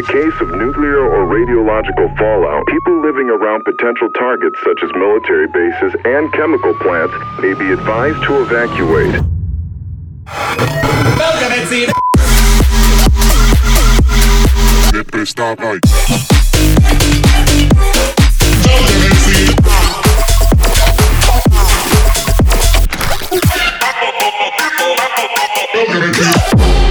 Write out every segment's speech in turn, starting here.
the case of nuclear or radiological fallout, people living around potential targets such as military bases and chemical plants may be advised to evacuate. Welcome,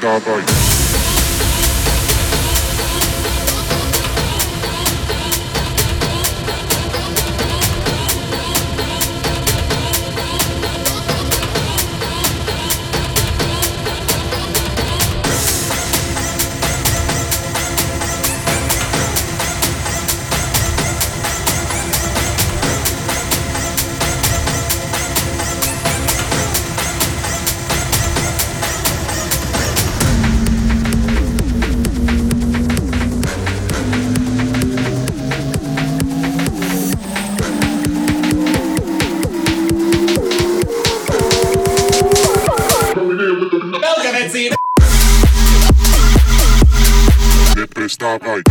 Starbase. hands in. Get pissed off like.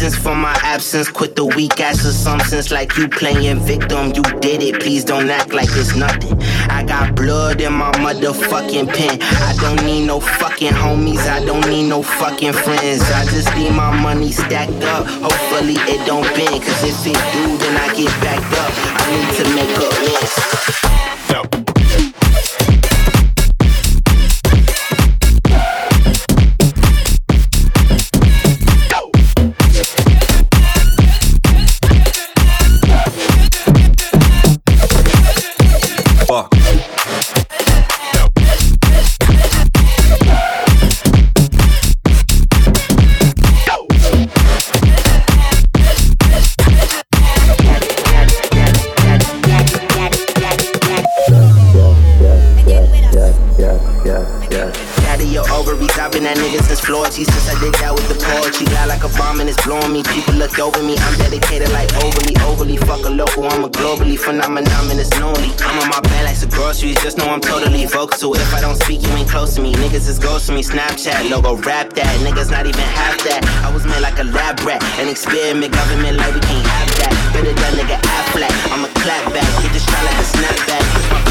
Reasons for my absence. Quit the weak ass assumptions like you playing victim. You did it. Please don't act like it's nothing. I got blood in my motherfucking pen. I don't need no fucking homies. I don't need no fucking friends. I just need my money stacked up. Hopefully it don't bend. Cause if it do, then I get backed up. I need to make a Totally vocal. If I don't speak, you ain't close to me. Niggas is ghost to me. Snapchat logo, rap that. Niggas not even half that. I was made like a lab rat, an experiment, government like we can't have that. Better that nigga flat. I'm a clap back, hit the shot like a snapback.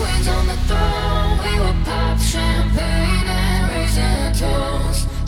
queens on the throne. We were pop champagne and raising toast.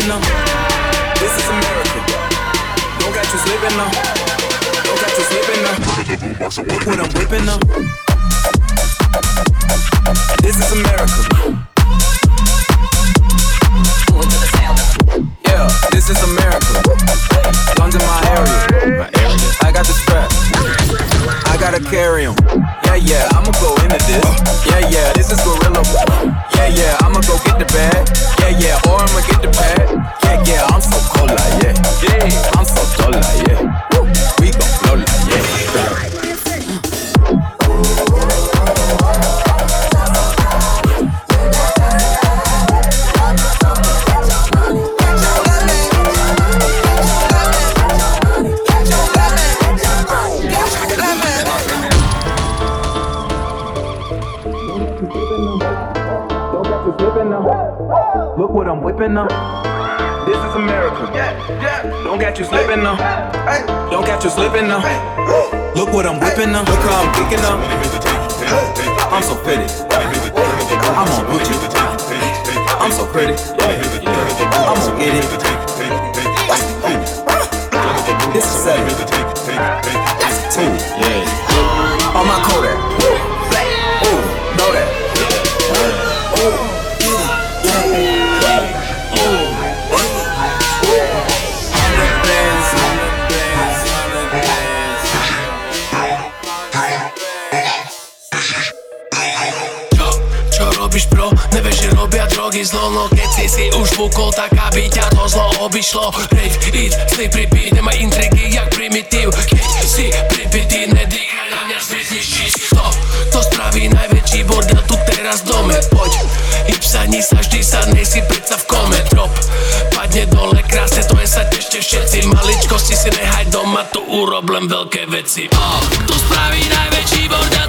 living now. This is America. Don't got you slipping now. Don't got you slipping now. Look what I'm whipping now. This is America. Yeah, this is America. London, my area. I got the strap. I gotta carry 'em. Yeah, yeah, I'ma go into this. Yeah, yeah, this is gorilla. Yeah, yeah, I'ma go get the bag. Yeah, yeah, or I'ma get the bag. Yeah, yeah, I'm so cold like yeah. Yeah, I'm so dull like yeah. Woo. You slipping now. Look what I'm whipping now. This is America. Don't get you slipping now. Don't get you slipping now. Look what I'm whipping now. Look how I'm kicking now. I'm so pretty. I'm on Gucci. I'm so pretty. I'm gonna get it. This is seven. That's two. Yeah. Drogy zlo No keď si si už fúkol, tak aby ťa to zlo obišlo. Rave, eat, sleep, repeat, nemaj intrigy jak primitív. Keď si pripitý, nedýchaj na mňa svietniš čisto To. Spraví najväčší bordel tu teraz dome. Poď, hypsani sa vždy sa, nejsi predsa v kome. Drop, padne dole krásne, to je sa tešte všetci. Maličkosti si nehaj doma, tu urob len veľké veci. Oh, Tu spraví najväčší bordel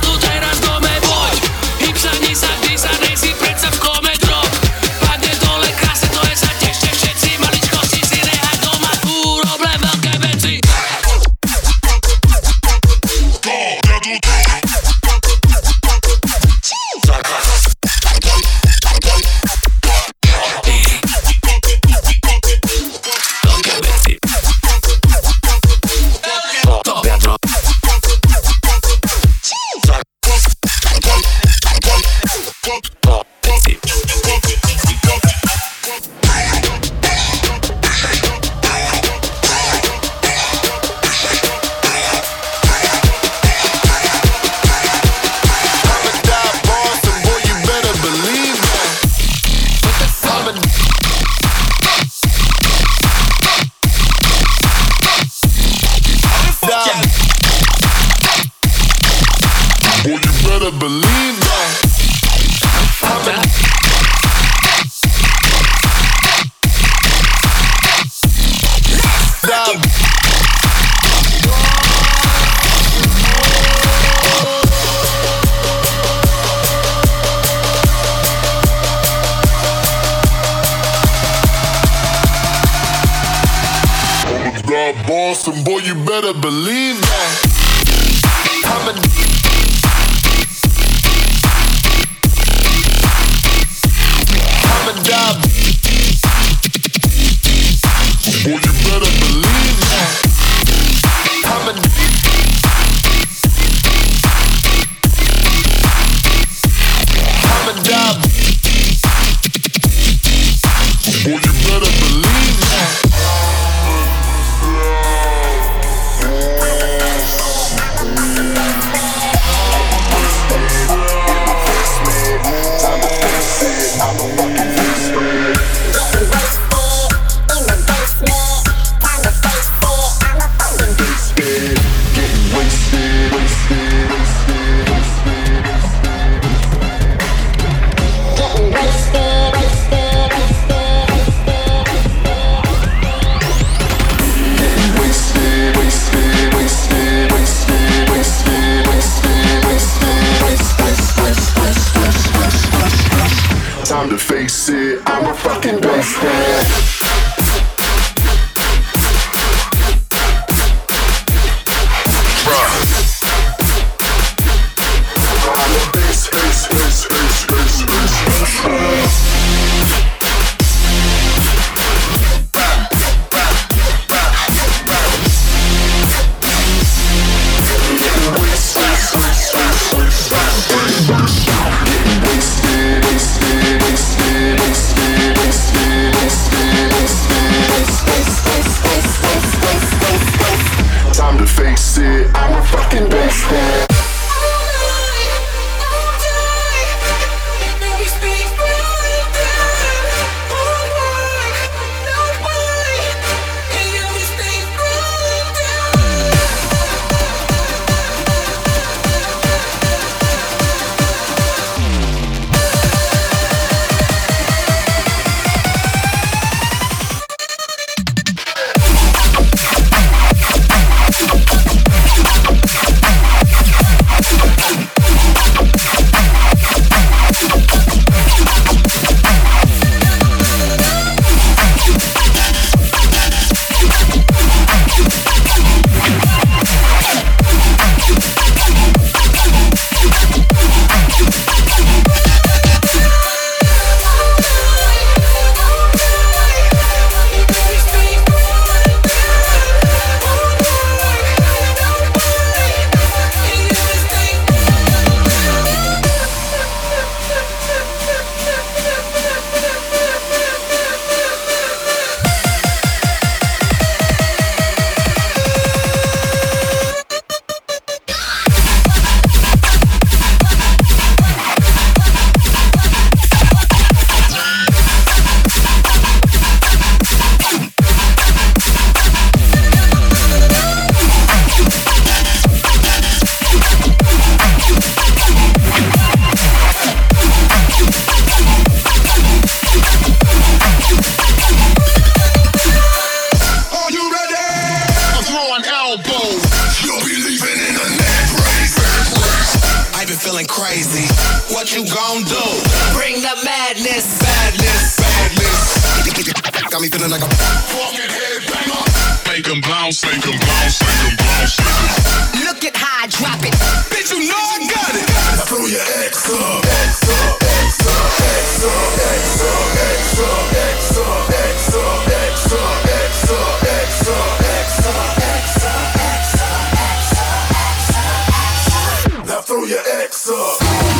madness. Badness. Badness. Got me feeling like a fucking headbanger. Make 'em bounce, make 'em bounce, make 'em bounce, make 'em Look at how I drop it. Bitch, you know I got it. Now throw your X up, X up, X up, X up, X up, X up, X up, X up, X up, X up, X up, X up, X up, X up. Now throw your X up.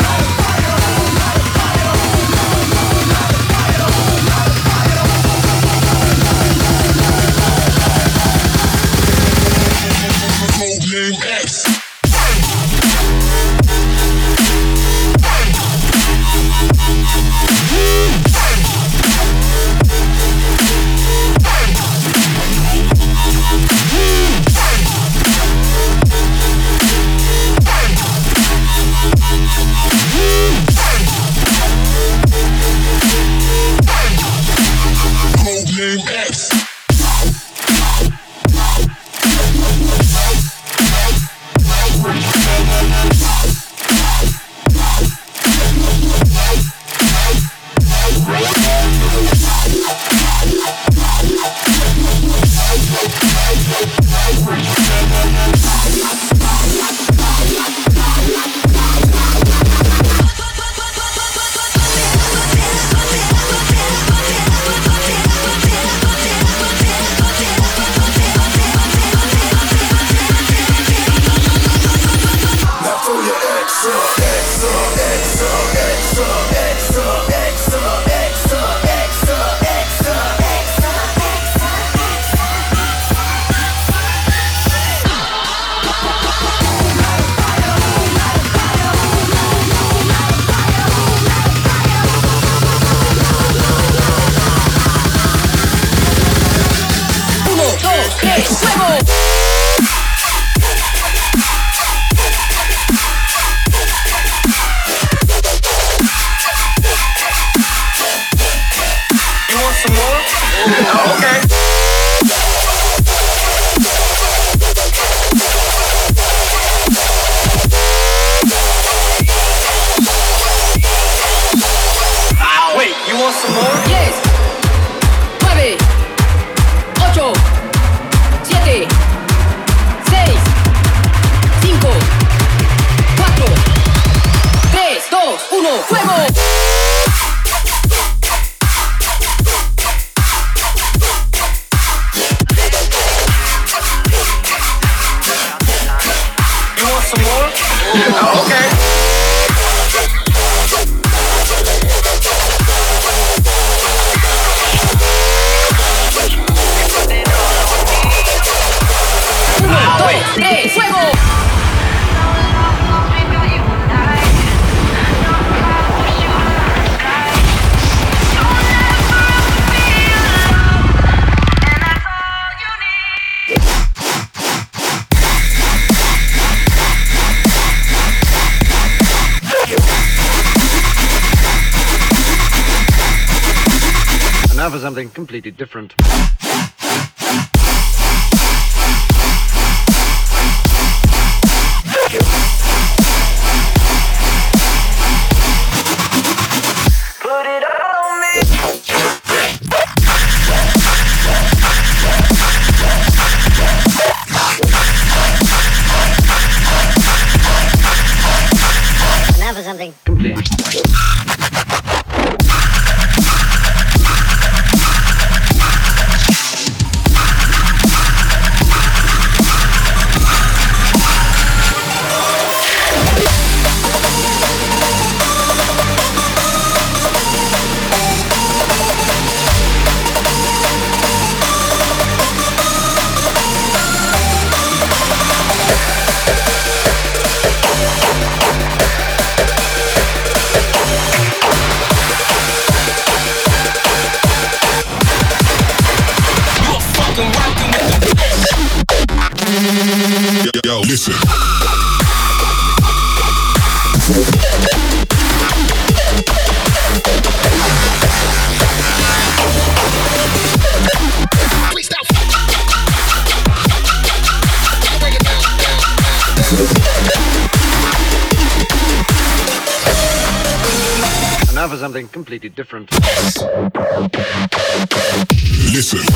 It's. Completely different. Completely different. Listen.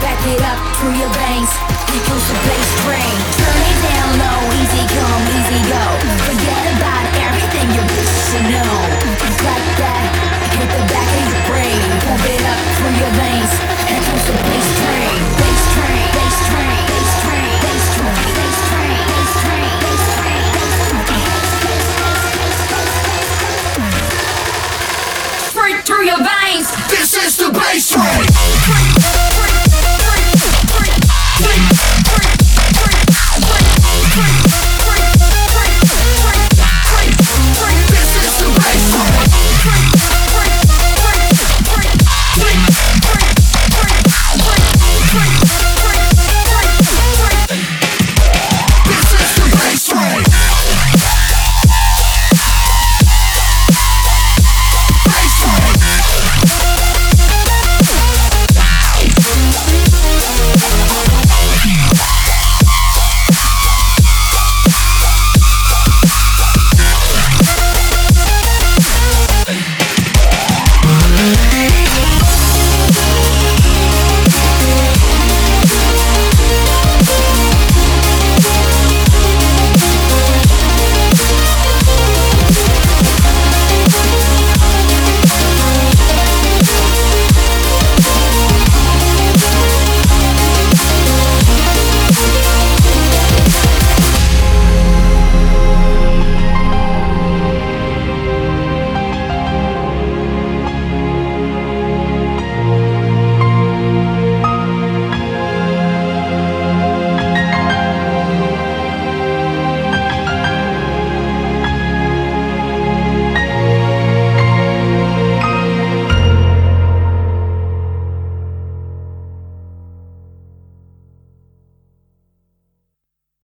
back it up through your veins. Here goes the bass train. Turn it down low, easy come, easy go. Forget about everything you wish to know. It's like that, hit the back of your brain. Pump it up through your veins. Here goes the bass train. Bass train, bass train, bass train, bass train, bass train, bass train, bass train. Straight through your veins. This is the bass train.